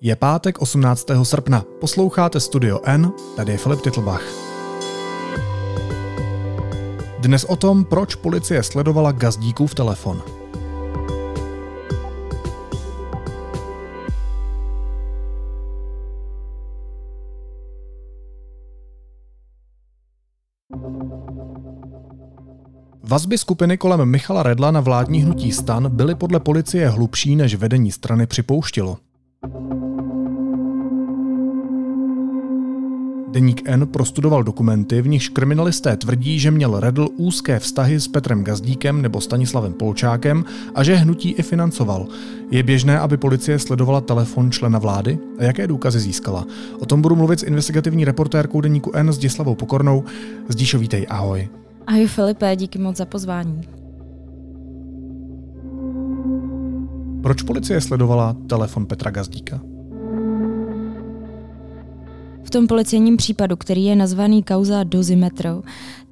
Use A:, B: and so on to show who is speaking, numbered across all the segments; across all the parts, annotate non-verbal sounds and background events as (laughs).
A: Je pátek 18. srpna. Posloucháte Studio N, tady je Filip Titlbach. Dnes o tom, proč policie sledovala gazdíkův telefon. Vazby skupiny kolem Michala Redla na vládní hnutí stan byly podle policie hlubší, než vedení strany připouštilo. Deník N prostudoval dokumenty, v nichž kriminalisté tvrdí, že měl Redl úzké vztahy s Petrem Gazdíkem nebo Stanislavem Polčákem a že hnutí i financoval. Je běžné, aby policie sledovala telefon člena vlády? A jaké důkazy získala? O tom budu mluvit s investigativní reportérkou Deníku N s Dislavou Pokornou. Zdíšo, vítej, ahoj.
B: Ahoj Filipe, díky moc za pozvání.
A: Proč policie sledovala telefon Petra Gazdíka?
B: Tom policejním případu, který je nazvaný kauza Dozimetro,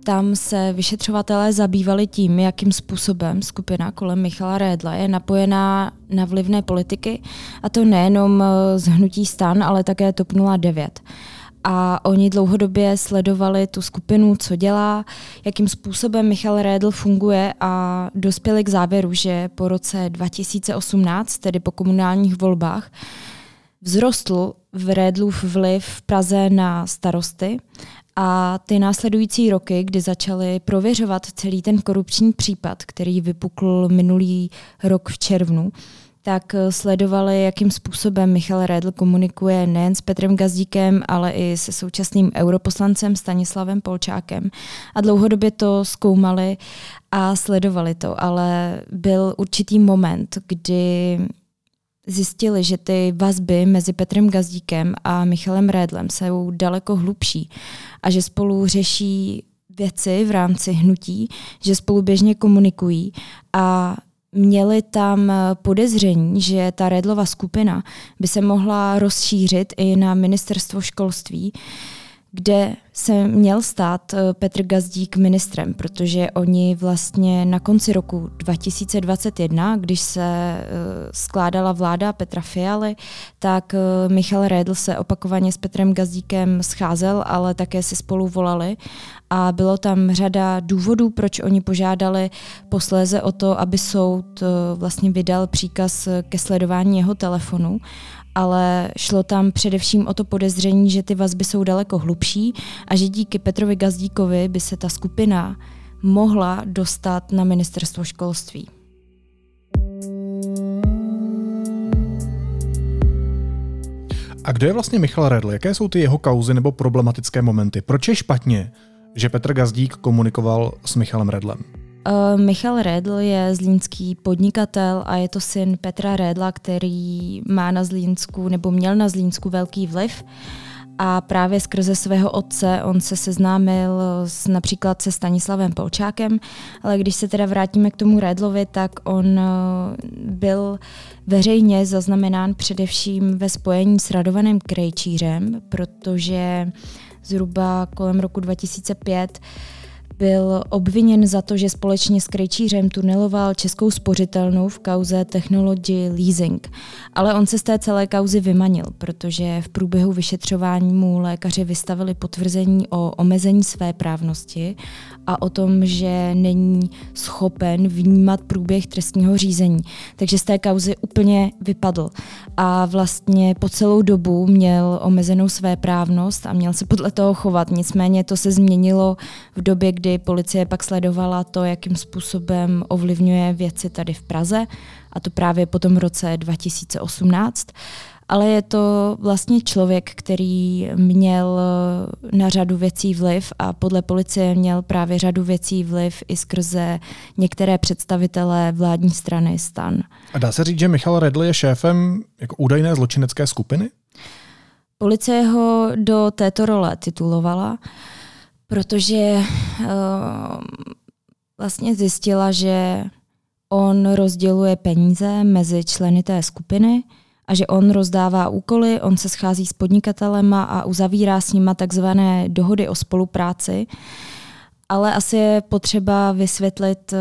B: tam se vyšetřovatelé zabývali tím, jakým způsobem skupina kolem Michala Rédla je napojená na vlivné politiky, a to nejenom eh, z hnutí stan, ale také TOP 09 a oni dlouhodobě sledovali tu skupinu, co dělá, jakým způsobem Michal Rédl funguje a dospěli k závěru, že po roce 2018, tedy po komunálních volbách, vzrostl v Rédlův vliv v Praze na starosty a ty následující roky, kdy začali prověřovat celý ten korupční případ, který vypukl minulý rok v červnu, tak sledovali, jakým způsobem Michal Redl komunikuje nejen s Petrem Gazdíkem, ale i se současným europoslancem Stanislavem Polčákem. A dlouhodobě to zkoumali a sledovali to, ale byl určitý moment, kdy zjistili, že ty vazby mezi Petrem Gazdíkem a Michalem Rédlem jsou daleko hlubší a že spolu řeší věci v rámci hnutí, že spolu běžně komunikují a měli tam podezření, že ta Redlova skupina by se mohla rozšířit i na ministerstvo školství, kde se měl stát eh, Petr Gazdík ministrem, protože oni vlastně na konci roku 2021, když se eh, skládala vláda Petra Fialy, tak Michal Redl se opakovaně s Petrem Gazdíkem scházel, ale také si spolu volali. A bylo tam řada důvodů, proč oni požádali posléze o to, aby soud eh, vlastně vydal příkaz ke sledování jeho telefonu ale šlo tam především o to podezření, že ty vazby jsou daleko hlubší a že díky Petrovi Gazdíkovi by se ta skupina mohla dostat na ministerstvo školství.
A: A kdo je vlastně Michal Redl? Jaké jsou ty jeho kauzy nebo problematické momenty? Proč je špatně, že Petr Gazdík komunikoval s Michalem Redlem?
B: Uh, Michal Redl je zlínský podnikatel a je to syn Petra Redla, který má na Zlínsku nebo měl na Zlínsku velký vliv. A právě skrze svého otce on se seznámil s, například se Stanislavem Polčákem, ale když se teda vrátíme k tomu Redlovi, tak on eh, byl veřejně zaznamenán především ve spojení s Radovanem Krejčířem, protože zhruba kolem roku 2005 byl obviněn za to, že společně s Krejčířem tuneloval českou spořitelnu v kauze Technology Leasing. Ale on se z té celé kauzy vymanil, protože v průběhu vyšetřování mu lékaři vystavili potvrzení o omezení své právnosti a o tom, že není schopen vnímat průběh trestního řízení. Takže z té kauzy úplně vypadl. A vlastně po celou dobu měl omezenou své právnost a měl se podle toho chovat. Nicméně to se změnilo v době, kdy policie pak sledovala to, jakým způsobem ovlivňuje věci tady v Praze, a to právě po tom roce 2018 ale je to vlastně člověk, který měl na řadu věcí vliv a podle policie měl právě řadu věcí vliv i skrze některé představitelé vládní strany stan.
A: A dá se říct, že Michal Redl je šéfem jako údajné zločinecké skupiny?
B: Policie ho do této role titulovala, protože uh, vlastně zjistila, že on rozděluje peníze mezi členy té skupiny a že on rozdává úkoly, on se schází s podnikatelema a uzavírá s nima takzvané dohody o spolupráci. ale asi je potřeba vysvětlit, eh,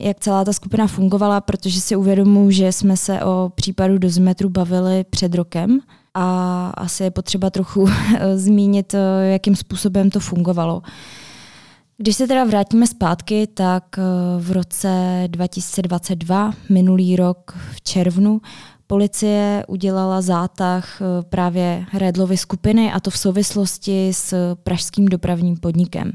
B: jak celá ta skupina fungovala, protože si uvědomuji, že jsme se o případu dozimetru bavili před rokem a asi je potřeba trochu (laughs) zmínit, eh, jakým způsobem to fungovalo. Když se teda vrátíme zpátky, tak eh, v roce 2022, minulý rok v červnu, policie udělala zátah právě Redlovy skupiny a to v souvislosti s pražským dopravním podnikem.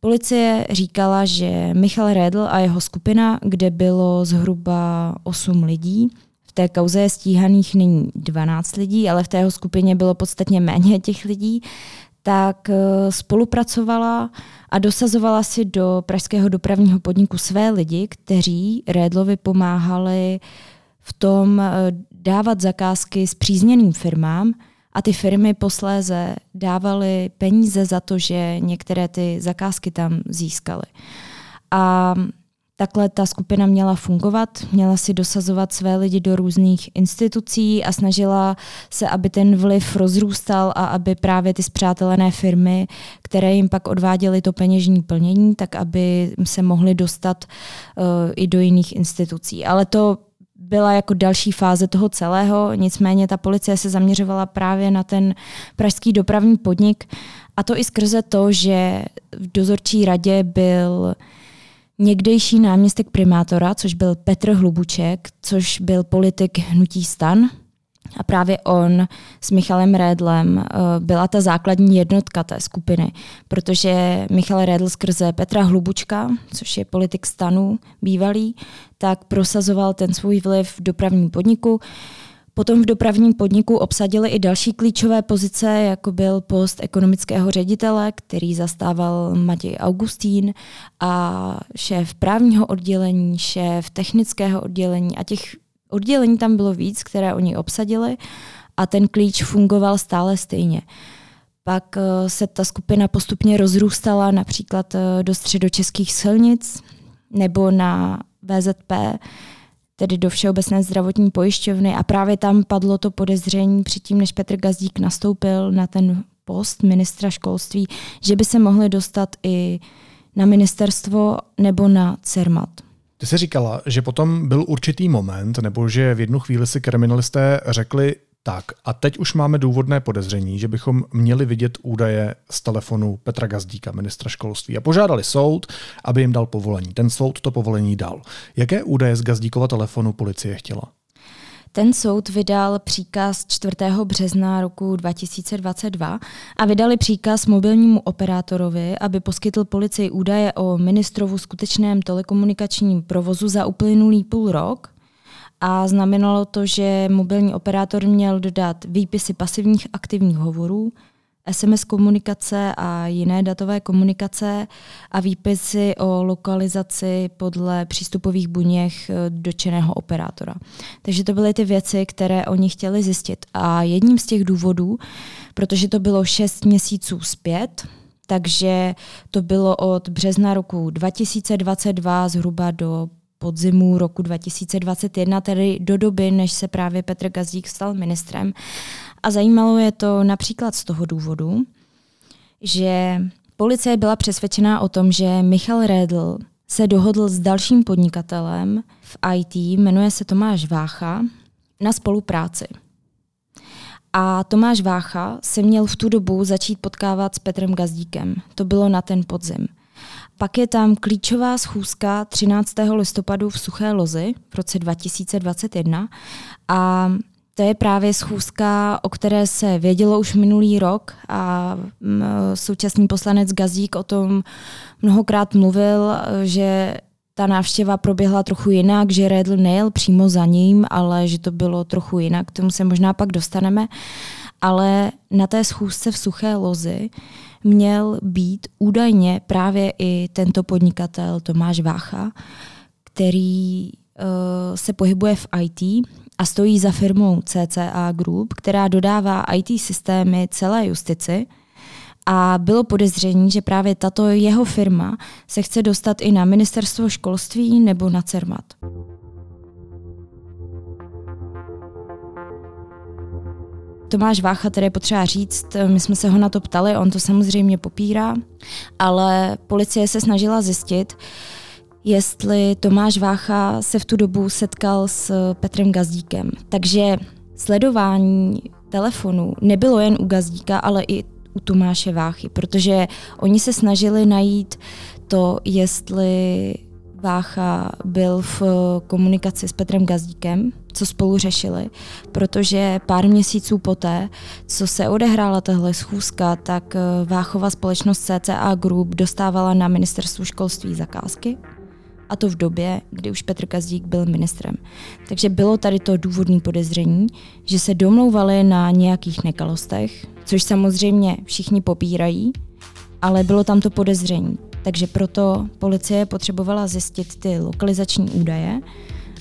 B: Policie říkala, že Michal Redl a jeho skupina, kde bylo zhruba 8 lidí, v té kauze je stíhaných nyní 12 lidí, ale v té jeho skupině bylo podstatně méně těch lidí, tak eh, spolupracovala a dosazovala si do pražského dopravního podniku své lidi, kteří Redlovi pomáhali v tom eh, dávat zakázky s přízněným firmám, a ty firmy posléze dávaly peníze za to, že některé ty zakázky tam získaly. A takhle ta skupina měla fungovat, měla si dosazovat své lidi do různých institucí a snažila se, aby ten vliv rozrůstal a aby právě ty zpřátelené firmy, které jim pak odváděly to peněžní plnění, tak aby se mohly dostat uh, i do jiných institucí. Ale to byla jako další fáze toho celého, nicméně ta policie se zaměřovala právě na ten pražský dopravní podnik a to i skrze to, že v dozorčí radě byl někdejší náměstek primátora, což byl Petr Hlubuček, což byl politik hnutí stan, a právě on s Michalem Rédlem uh, byla ta základní jednotka té skupiny, protože Michal Rédl skrze Petra Hlubučka, což je politik stanu bývalý, tak prosazoval ten svůj vliv v dopravním podniku. Potom v dopravním podniku obsadili i další klíčové pozice, jako byl post ekonomického ředitele, který zastával Matěj Augustín a šéf právního oddělení, šéf technického oddělení a těch oddělení tam bylo víc, které oni obsadili a ten klíč fungoval stále stejně. Pak eh, se ta skupina postupně rozrůstala například eh, do středočeských silnic nebo na VZP, tedy do Všeobecné zdravotní pojišťovny a právě tam padlo to podezření předtím, než Petr Gazdík nastoupil na ten post ministra školství, že by se mohli dostat i na ministerstvo nebo na CERMAT.
A: Ty jsi říkala, že potom byl určitý moment, nebo že v jednu chvíli si kriminalisté řekli, tak a teď už máme důvodné podezření, že bychom měli vidět údaje z telefonu Petra Gazdíka, ministra školství. A požádali soud, aby jim dal povolení. Ten soud to povolení dal. Jaké údaje z Gazdíkova telefonu policie chtěla?
B: Ten soud vydal příkaz 4. března roku 2022 a vydali příkaz mobilnímu operátorovi, aby poskytl policii údaje o ministrovu skutečném telekomunikačním provozu za uplynulý půl rok. A znamenalo to, že mobilní operátor měl dodat výpisy pasivních aktivních hovorů, SMS komunikace a jiné datové komunikace a výpisy o lokalizaci podle přístupových buněch eh, dočeného operátora. Takže to byly ty věci, které oni chtěli zjistit. A jedním z těch důvodů, protože to bylo 6 měsíců zpět, takže to bylo od března roku 2022 zhruba do podzimu roku 2021, tedy do doby, než se právě Petr Gazdík stal ministrem. A zajímalo je to například z toho důvodu, že policie byla přesvědčená o tom, že Michal Redl se dohodl s dalším podnikatelem v IT, jmenuje se Tomáš Vácha, na spolupráci. A Tomáš Vácha se měl v tu dobu začít potkávat s Petrem Gazdíkem. To bylo na ten podzim. Pak je tam klíčová schůzka 13. listopadu v Suché Lozi v roce 2021 a to je právě schůzka, o které se vědělo už minulý rok a současný poslanec Gazík o tom mnohokrát mluvil, že ta návštěva proběhla trochu jinak, že Redl nejel přímo za ním, ale že to bylo trochu jinak, k tomu se možná pak dostaneme. Ale na té schůzce v Suché Lozi měl být údajně právě i tento podnikatel Tomáš Vácha, který uh, se pohybuje v IT a stojí za firmou CCA Group, která dodává IT systémy celé justici. A bylo podezření, že právě tato jeho firma se chce dostat i na ministerstvo školství nebo na CERMAT. Tomáš Vácha, tedy je potřeba říct, my jsme se ho na to ptali, on to samozřejmě popírá, ale policie se snažila zjistit, jestli Tomáš Vácha se v tu dobu setkal s Petrem Gazdíkem. Takže sledování telefonu nebylo jen u Gazdíka, ale i u Tomáše Váchy, protože oni se snažili najít to, jestli Vácha byl v komunikaci s Petrem Gazdíkem, co spolu řešili, protože pár měsíců poté, co se odehrála tahle schůzka, tak Váchova společnost CCA Group dostávala na ministerstvu školství zakázky a to v době, kdy už Petr Gazdík byl ministrem. Takže bylo tady to důvodné podezření, že se domlouvali na nějakých nekalostech, což samozřejmě všichni popírají, ale bylo tam to podezření. Takže proto policie potřebovala zjistit ty lokalizační údaje,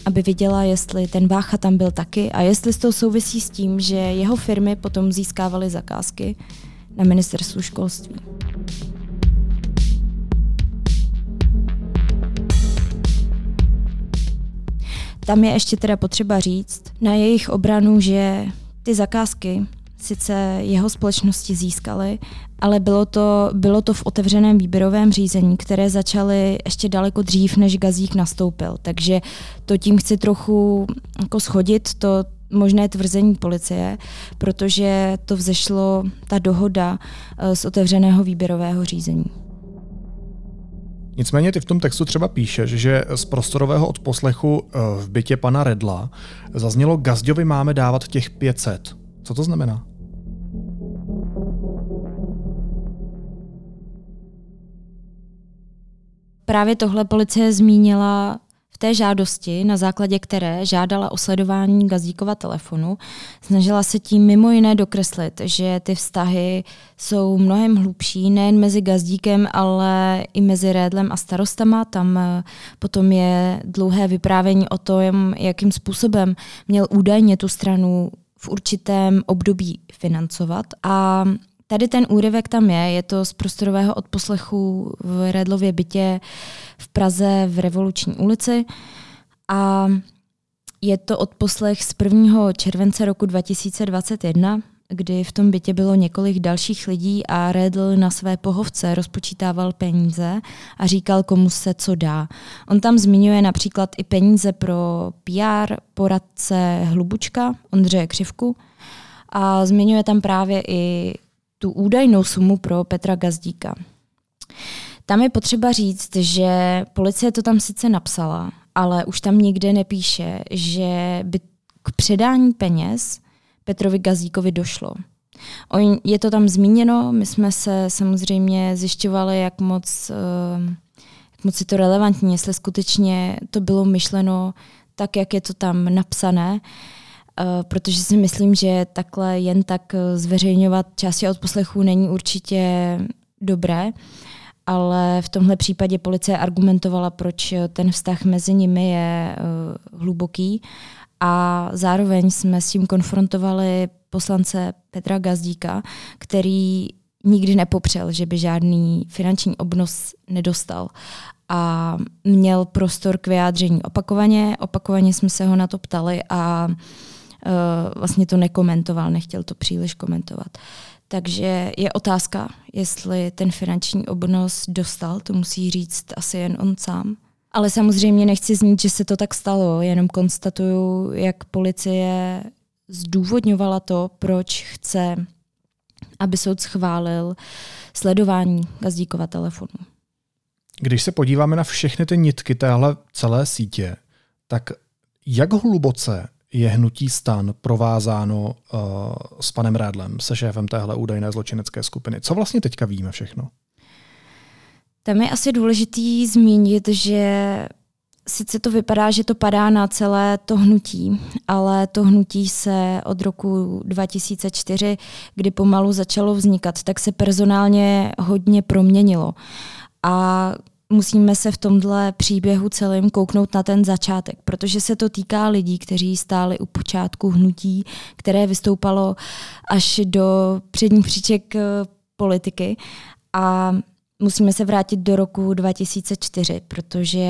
B: aby viděla, jestli ten Vácha tam byl taky a jestli to souvisí s tím, že jeho firmy potom získávaly zakázky na ministerstvu školství. Tam je ještě teda potřeba říct na jejich obranu, že ty zakázky sice jeho společnosti získaly, ale bylo to, bylo to v otevřeném výběrovém řízení, které začaly ještě daleko dřív, než Gazík nastoupil. Takže to tím chci trochu jako schodit, to možné tvrzení policie, protože to vzešlo, ta dohoda eh, z otevřeného výběrového řízení.
A: Nicméně ty v tom textu třeba píšeš, že z prostorového odposlechu eh, v bytě pana Redla zaznělo Gazďovi máme dávat těch 500. Co to znamená?
B: Právě tohle policie zmínila té žádosti, na základě které žádala o sledování Gazdíkova telefonu, snažila se tím mimo jiné dokreslit, že ty vztahy jsou mnohem hlubší, nejen mezi Gazdíkem, ale i mezi Rédlem a starostama. Tam eh, potom je dlouhé vyprávění o tom, jakým způsobem měl údajně tu stranu v určitém období financovat. A Tady ten úryvek tam je, je to z prostorového odposlechu v Redlově bytě v Praze v Revoluční ulici a je to odposlech z 1. července roku 2021, kdy v tom bytě bylo několik dalších lidí a Redl na své pohovce rozpočítával peníze a říkal, komu se co dá. On tam zmiňuje například i peníze pro PR poradce Hlubučka, Ondřeje Křivku, a zmiňuje tam právě i tu údajnou sumu pro Petra Gazdíka. Tam je potřeba říct, že policie to tam sice napsala, ale už tam nikde nepíše, že by k předání peněz Petrovi Gazdíkovi došlo. On, je to tam zmíněno, my jsme se samozřejmě zjišťovali, jak moc, uh, jak moc je to relevantní, jestli skutečně to bylo myšleno tak, jak je to tam napsané. Eh, protože si myslím, že takhle jen tak eh, zveřejňovat části od poslechů není určitě dobré, ale v tomhle případě policie argumentovala, proč ten vztah mezi nimi je uh, hluboký a zároveň jsme s tím konfrontovali poslance Petra Gazdíka, který nikdy nepopřel, že by žádný finanční obnos nedostal a měl prostor k vyjádření opakovaně. Opakovaně jsme se ho na to ptali a uh, vlastně to nekomentoval, nechtěl to příliš komentovat. Takže je otázka, jestli ten finanční obnos dostal, to musí říct asi jen on sám. Ale samozřejmě nechci znít, že se to tak stalo, jenom konstatuju, jak policie zdůvodňovala to, proč chce, aby soud schválil sledování Gazdíkova telefonu.
A: Když se podíváme na všechny ty nitky téhle celé sítě, tak jak hluboce je hnutí stan provázáno uh, s panem Rádlem, se šéfem téhle údajné zločinecké skupiny. Co vlastně teďka víme všechno?
B: Tam je asi důležitý zmínit, že sice to vypadá, že to padá na celé to hnutí, ale to hnutí se od roku 2004, kdy pomalu začalo vznikat, tak se personálně hodně proměnilo. A musíme se v tomhle příběhu celém kouknout na ten začátek, protože se to týká lidí, kteří stáli u počátku hnutí, které vystoupalo až do předních příček eh, politiky. A Musíme se vrátit do roku 2004, protože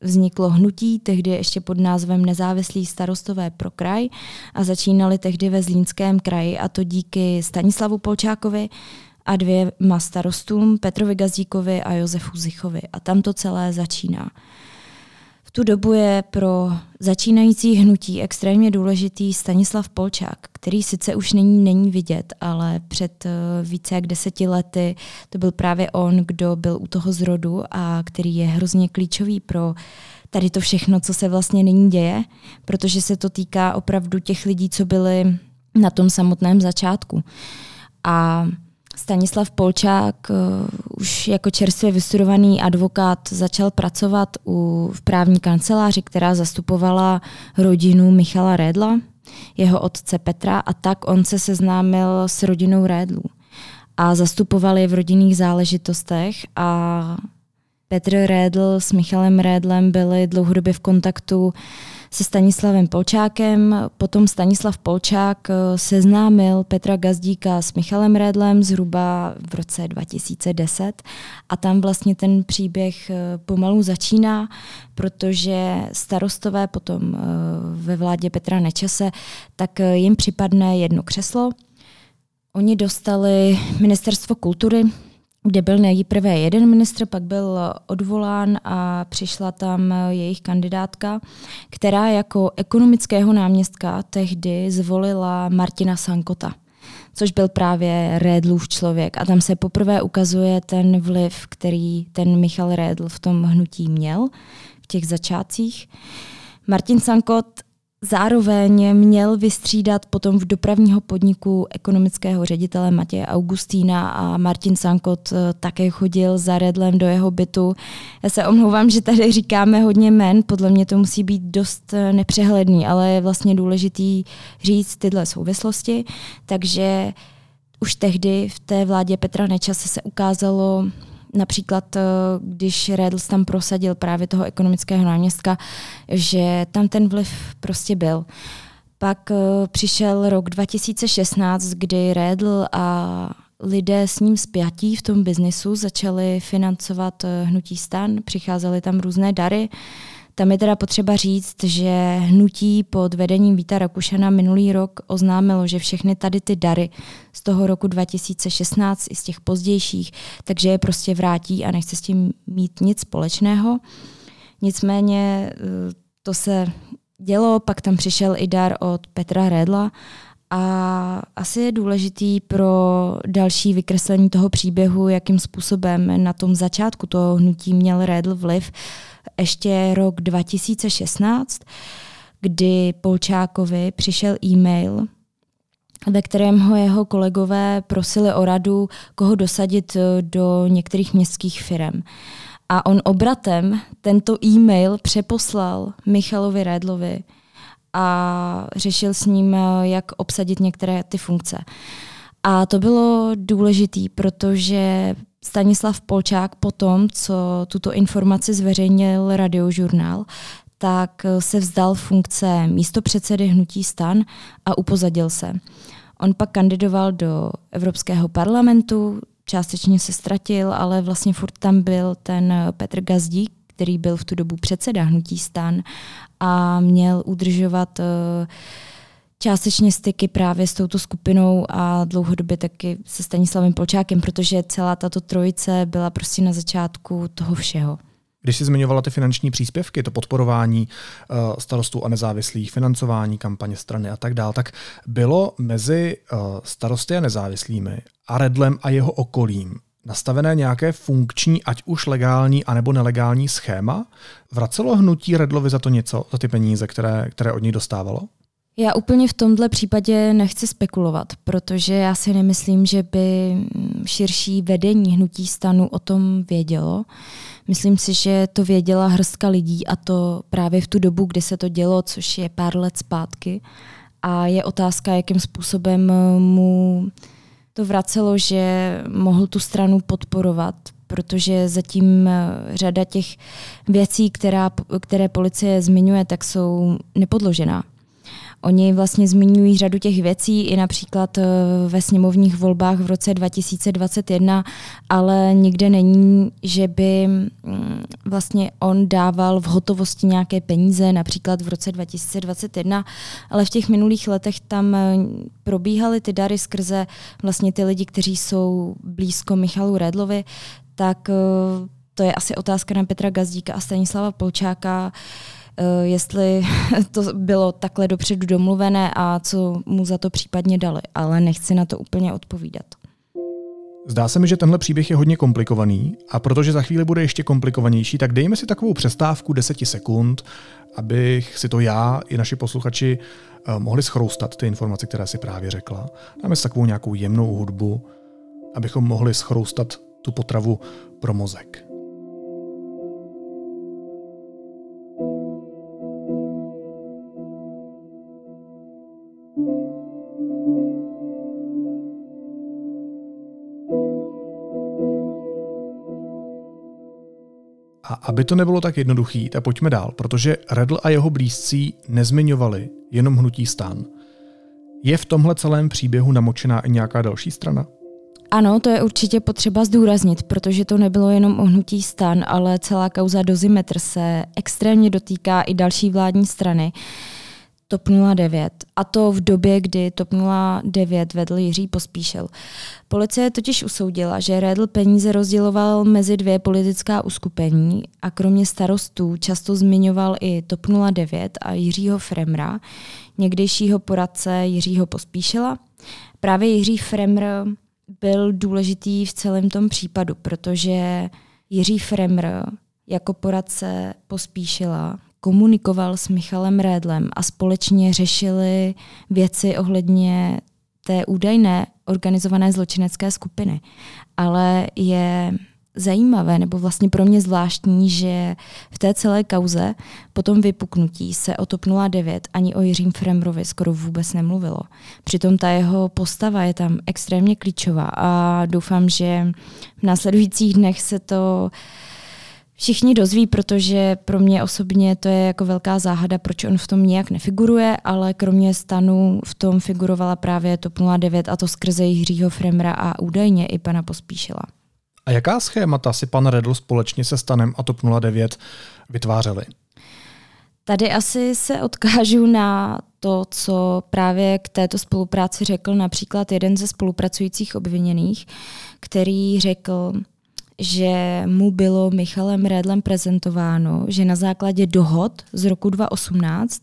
B: vzniklo hnutí, tehdy ještě pod názvem Nezávislí starostové pro kraj a začínali tehdy ve Zlínském kraji a to díky Stanislavu Polčákovi a dvěma starostům Petrovi Gazdíkovi a Josefu Zichovi. A tam to celé začíná. V tu dobu je pro začínající hnutí extrémně důležitý Stanislav Polčák, který sice už není, není vidět, ale před eh, více jak deseti lety to byl právě on, kdo byl u toho zrodu a který je hrozně klíčový pro tady to všechno, co se vlastně nyní děje, protože se to týká opravdu těch lidí, co byli na tom samotném začátku. A Stanislav Polčák uh, už jako čerstvě vystudovaný advokát začal pracovat u, v právní kanceláři, která zastupovala rodinu Michala Rédla, jeho otce Petra a tak on se seznámil s rodinou Rédlů. A zastupoval je v rodinných záležitostech a Petr Rédl s Michalem Rédlem byli dlouhodobě v kontaktu se Stanislavem Polčákem. Potom Stanislav Polčák eh, seznámil Petra Gazdíka s Michalem Redlem zhruba v roce 2010 a tam vlastně ten příběh eh, pomalu začíná, protože starostové potom eh, ve vládě Petra Nečase, tak jim připadne jedno křeslo. Oni dostali ministerstvo kultury, kde byl nejprve jeden ministr, pak byl odvolán a přišla tam jejich kandidátka, která jako ekonomického náměstka tehdy zvolila Martina Sankota což byl právě Rédlův člověk. A tam se poprvé ukazuje ten vliv, který ten Michal Rédl v tom hnutí měl v těch začátcích. Martin Sankot Zároveň měl vystřídat potom v dopravního podniku ekonomického ředitele Matěje Augustína a Martin Sankot eh, také chodil za Redlem do jeho bytu. Já se omlouvám, že tady říkáme hodně men, podle mě to musí být dost eh, nepřehledný, ale je vlastně důležitý říct tyhle souvislosti. Takže už tehdy v té vládě Petra Nečase se ukázalo, Například, eh, když Redls tam prosadil právě toho ekonomického náměstka, že tam ten vliv prostě byl. Pak eh, přišel rok 2016, kdy Redl a lidé s ním spjatí v tom biznisu začali financovat eh, hnutí stan, přicházely tam různé dary. Tam je teda potřeba říct, že hnutí pod vedením Víta Rakušana minulý rok oznámilo, že všechny tady ty dary z toho roku 2016 i z těch pozdějších, takže je prostě vrátí a nechce s tím mít nic společného. Nicméně eh, to se dělo, pak tam přišel i dar od Petra Redla a asi je důležitý pro další vykreslení toho příběhu, jakým způsobem na tom začátku toho hnutí měl Redl vliv, ještě rok 2016, kdy Polčákovi přišel e-mail, ve kterém ho jeho kolegové prosili o radu, koho dosadit eh, do některých městských firm. A on obratem tento e-mail přeposlal Michalovi Redlovi a řešil s ním, eh, jak obsadit některé ty funkce. A to bylo důležité, protože Stanislav Polčák potom, co tuto informaci zveřejnil radiožurnál, tak se vzdal funkce místopředsedy Hnutí stan a upozadil se. On pak kandidoval do Evropského parlamentu, částečně se ztratil, ale vlastně furt tam byl ten Petr Gazdík, který byl v tu dobu předseda Hnutí stan a měl udržovat uh, částečně styky právě s touto skupinou a dlouhodobě taky se Stanislavem Polčákem, protože celá tato trojice byla prostě na začátku toho všeho.
A: Když jsi zmiňovala ty finanční příspěvky, to podporování uh, starostů a nezávislých, financování kampaně strany a tak dále, tak bylo mezi uh, starosty a nezávislými a Redlem a jeho okolím nastavené nějaké funkční, ať už legální, anebo nelegální schéma? Vracelo hnutí Redlovi za to něco, za ty peníze, které, které od něj dostávalo?
B: Já úplně v tomhle případě nechci spekulovat, protože já si nemyslím, že by širší vedení hnutí stanu o tom vědělo. Myslím si, že to věděla hrstka lidí a to právě v tu dobu, kdy se to dělo, což je pár let zpátky. A je otázka, jakým způsobem mu to vracelo, že mohl tu stranu podporovat, protože zatím řada těch věcí, která, které policie zmiňuje, tak jsou nepodložená. Oni vlastně zmiňují řadu těch věcí, i například ve sněmovních volbách v roce 2021, ale nikde není, že by mm, vlastně on dával v hotovosti nějaké peníze, například v roce 2021, ale v těch minulých letech tam probíhaly ty dary skrze vlastně ty lidi, kteří jsou blízko Michalu Redlovi, tak to je asi otázka na Petra Gazdíka a Stanislava Polčáka, eh, jestli (laughs) to bylo takhle dopředu domluvené a co mu za to případně dali, ale nechci na to úplně odpovídat.
A: Zdá se mi, že tenhle příběh je hodně komplikovaný a protože za chvíli bude ještě komplikovanější, tak dejme si takovou přestávku 10 sekund, abych si to já i naši posluchači eh, mohli schroustat ty informace, které si právě řekla. Dáme si takovou nějakou jemnou hudbu, abychom mohli schroustat tu potravu pro mozek. Aby to nebylo tak jednoduchý, tak pojďme dál, protože Redl a jeho blízcí nezmiňovali jenom hnutí stan. Je v tomhle celém příběhu namočená i nějaká další strana?
B: Ano, to je určitě potřeba zdůraznit, protože to nebylo jenom o hnutí stan, ale celá kauza Dozimetr se extrémně dotýká i další vládní strany. TOP 09. A to v době, kdy TOP 09 vedl Jiří Pospíšil. Policie totiž usoudila, že Redl peníze rozděloval mezi dvě politická uskupení a kromě starostů často zmiňoval i TOP 09 a Jiřího Fremra, někdejšího poradce Jiřího Pospíšila. Právě Jiří Fremr byl důležitý v celém tom případu, protože Jiří Fremr jako poradce Pospíšila komunikoval s Michalem Rédlem a společně řešili věci ohledně té údajné organizované zločinecké skupiny. Ale je zajímavé, nebo vlastně pro mě zvláštní, že v té celé kauze po tom vypuknutí se o TOP 09 ani o Jiřím Fremrovi skoro vůbec nemluvilo. Přitom ta jeho postava je tam extrémně klíčová a doufám, že v následujících dnech se to uh, všichni dozví, protože pro mě osobně to je jako velká záhada, proč on v tom nijak nefiguruje, ale kromě stanu v tom figurovala právě TOP 09 a to skrze Jiřího Fremra a údajně i pana Pospíšila.
A: A jaká schémata si pan Redl společně se stanem a TOP 09 vytvářeli?
B: Tady asi se odkážu na to, co právě k této spolupráci řekl například jeden ze spolupracujících obviněných, který řekl, že mu bylo Michalem Redlem prezentováno, že na základě dohod z roku 2018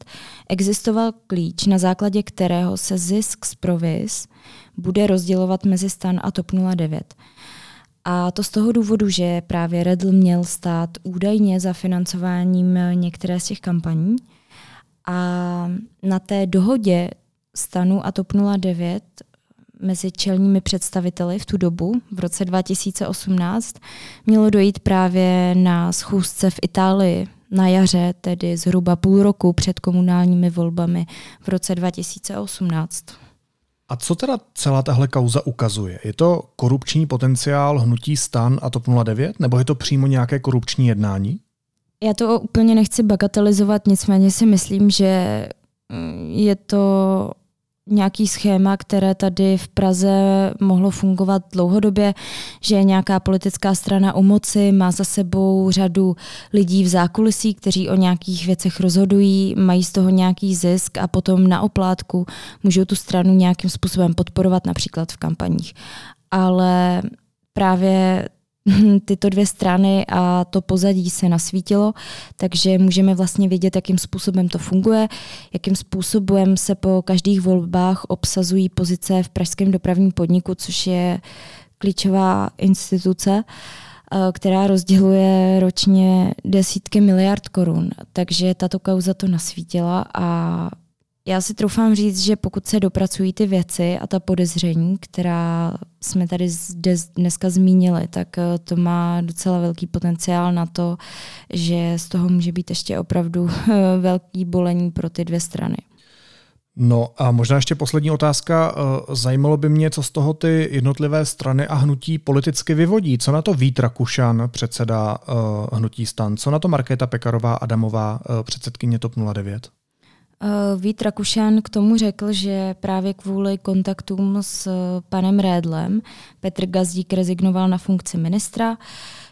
B: existoval klíč, na základě kterého se zisk z provis bude rozdělovat mezi stan a TOP 09. A to z toho důvodu, že právě Redl měl stát údajně za financováním některé z těch kampaní. A na té dohodě stanu a TOP 09 mezi čelními představiteli v tu dobu, v roce 2018, mělo dojít právě na schůzce v Itálii na jaře, tedy zhruba půl roku před komunálními volbami v roce 2018.
A: A co teda celá tahle kauza ukazuje? Je to korupční potenciál hnutí stan a TOP 09, nebo je to přímo nějaké korupční jednání?
B: Já to úplně nechci bagatelizovat, nicméně si myslím, že mm, je to nějaký schéma, které tady v Praze mohlo fungovat dlouhodobě, že nějaká politická strana u moci, má za sebou řadu lidí v zákulisí, kteří o nějakých věcech rozhodují, mají z toho nějaký zisk a potom na oplátku můžou tu stranu nějakým způsobem podporovat, například v kampaních. Ale právě tyto dvě strany a to pozadí se nasvítilo, takže můžeme vlastně vědět, jakým způsobem to funguje, jakým způsobem se po každých volbách obsazují pozice v pražském dopravním podniku, což je klíčová instituce, eh, která rozděluje ročně desítky miliard korun. Takže tato kauza to nasvítila a já si troufám říct, že pokud se dopracují ty věci a ta podezření, která jsme tady dneska zmínili, tak eh, to má docela velký potenciál na to, že z toho může být ještě opravdu (laughs) eh, velký bolení pro ty dvě strany.
A: No a možná ještě poslední otázka. Eh, zajímalo by mě, co z toho ty jednotlivé strany a hnutí politicky vyvodí. Co na to Vít Rakušan, předseda hnutí stan? Co na to Markéta Pekarová Adamová, předsedkyně TOP 09?
B: Vít Rakušan k tomu řekl, že právě kvůli kontaktům s panem Rédlem Petr Gazdík rezignoval na funkci ministra,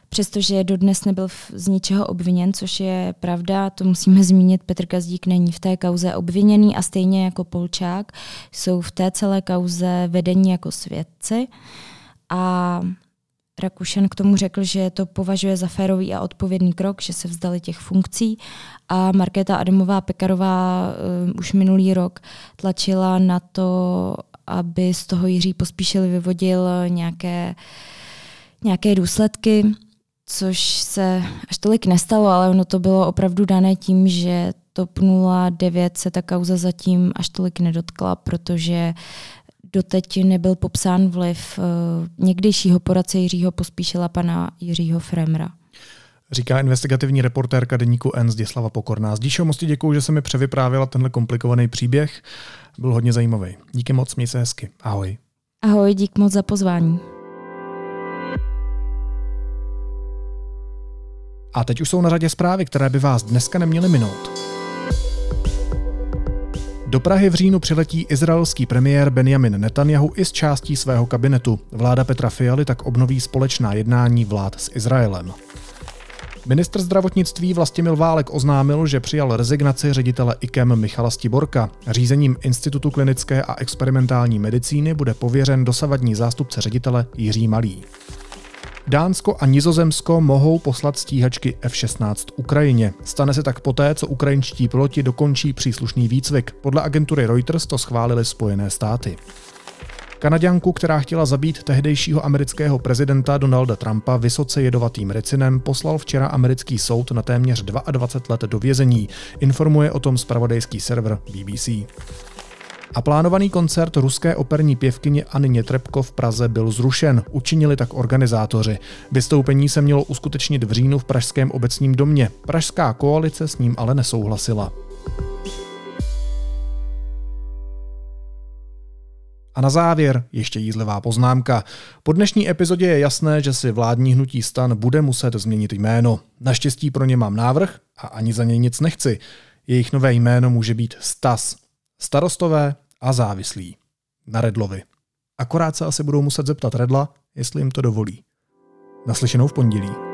B: přestože dodnes nebyl z ničeho obviněn, což je pravda, to musíme zmínit, Petr Gazdík není v té kauze obviněný a stejně jako Polčák jsou v té celé kauze vedení jako svědci. A Rakušan k tomu řekl, že to považuje za férový a odpovědný krok, že se vzdali těch funkcí. A Markéta Adamová Pekarová uh, už minulý rok tlačila na to, aby z toho Jiří Pospíšil vyvodil nějaké, nějaké důsledky, což se až tolik nestalo, ale ono to bylo opravdu dané tím, že TOP 09 se ta kauza zatím až tolik nedotkla, protože doteď nebyl popsán vliv uh, někdejšího poradce Jiřího Pospíšila pana Jiřího Fremra.
A: Říká investigativní reportérka deníku N Zdislava Pokorná. Zdíšo, moc ti děkuju, že se mi převyprávěla tenhle komplikovaný příběh. Byl hodně zajímavý. Díky moc, měj se hezky. Ahoj.
B: Ahoj, dík moc za pozvání.
A: A teď už jsou na řadě zprávy, které by vás dneska neměly minout. Do Prahy v říjnu přiletí izraelský premiér Benjamin Netanyahu i s částí svého kabinetu. Vláda Petra Fialy tak obnoví společná jednání vlád s Izraelem. Ministr zdravotnictví Vlastimil Válek oznámil, že přijal rezignaci ředitele IKEM Michala Stiborka. Řízením Institutu klinické a experimentální medicíny bude pověřen dosavadní zástupce ředitele Jiří Malý. Dánsko a Nizozemsko mohou poslat stíhačky F-16 Ukrajině. Stane se tak poté, co ukrajinští piloti dokončí příslušný výcvik. Podle agentury Reuters to schválili Spojené státy. Kanaďanku, která chtěla zabít tehdejšího amerického prezidenta Donalda Trumpa vysoce jedovatým recinem, poslal včera americký soud na téměř 22 let do vězení, informuje o tom spravodajský server BBC. A plánovaný koncert ruské operní pěvkyně Anny Nětrebko v Praze byl zrušen, učinili tak organizátoři. Vystoupení se mělo uskutečnit v říjnu v Pražském obecním domě. Pražská koalice s ním ale nesouhlasila. A na závěr ještě jízlivá poznámka. Po dnešní epizodě je jasné, že si vládní hnutí stan bude muset změnit jméno. Naštěstí pro ně mám návrh a ani za něj nic nechci. Jejich nové jméno může být Stas. Starostové a závislí. Na Redlovi. Akorát se asi budou muset zeptat Redla, jestli jim to dovolí. Naslyšenou v pondělí.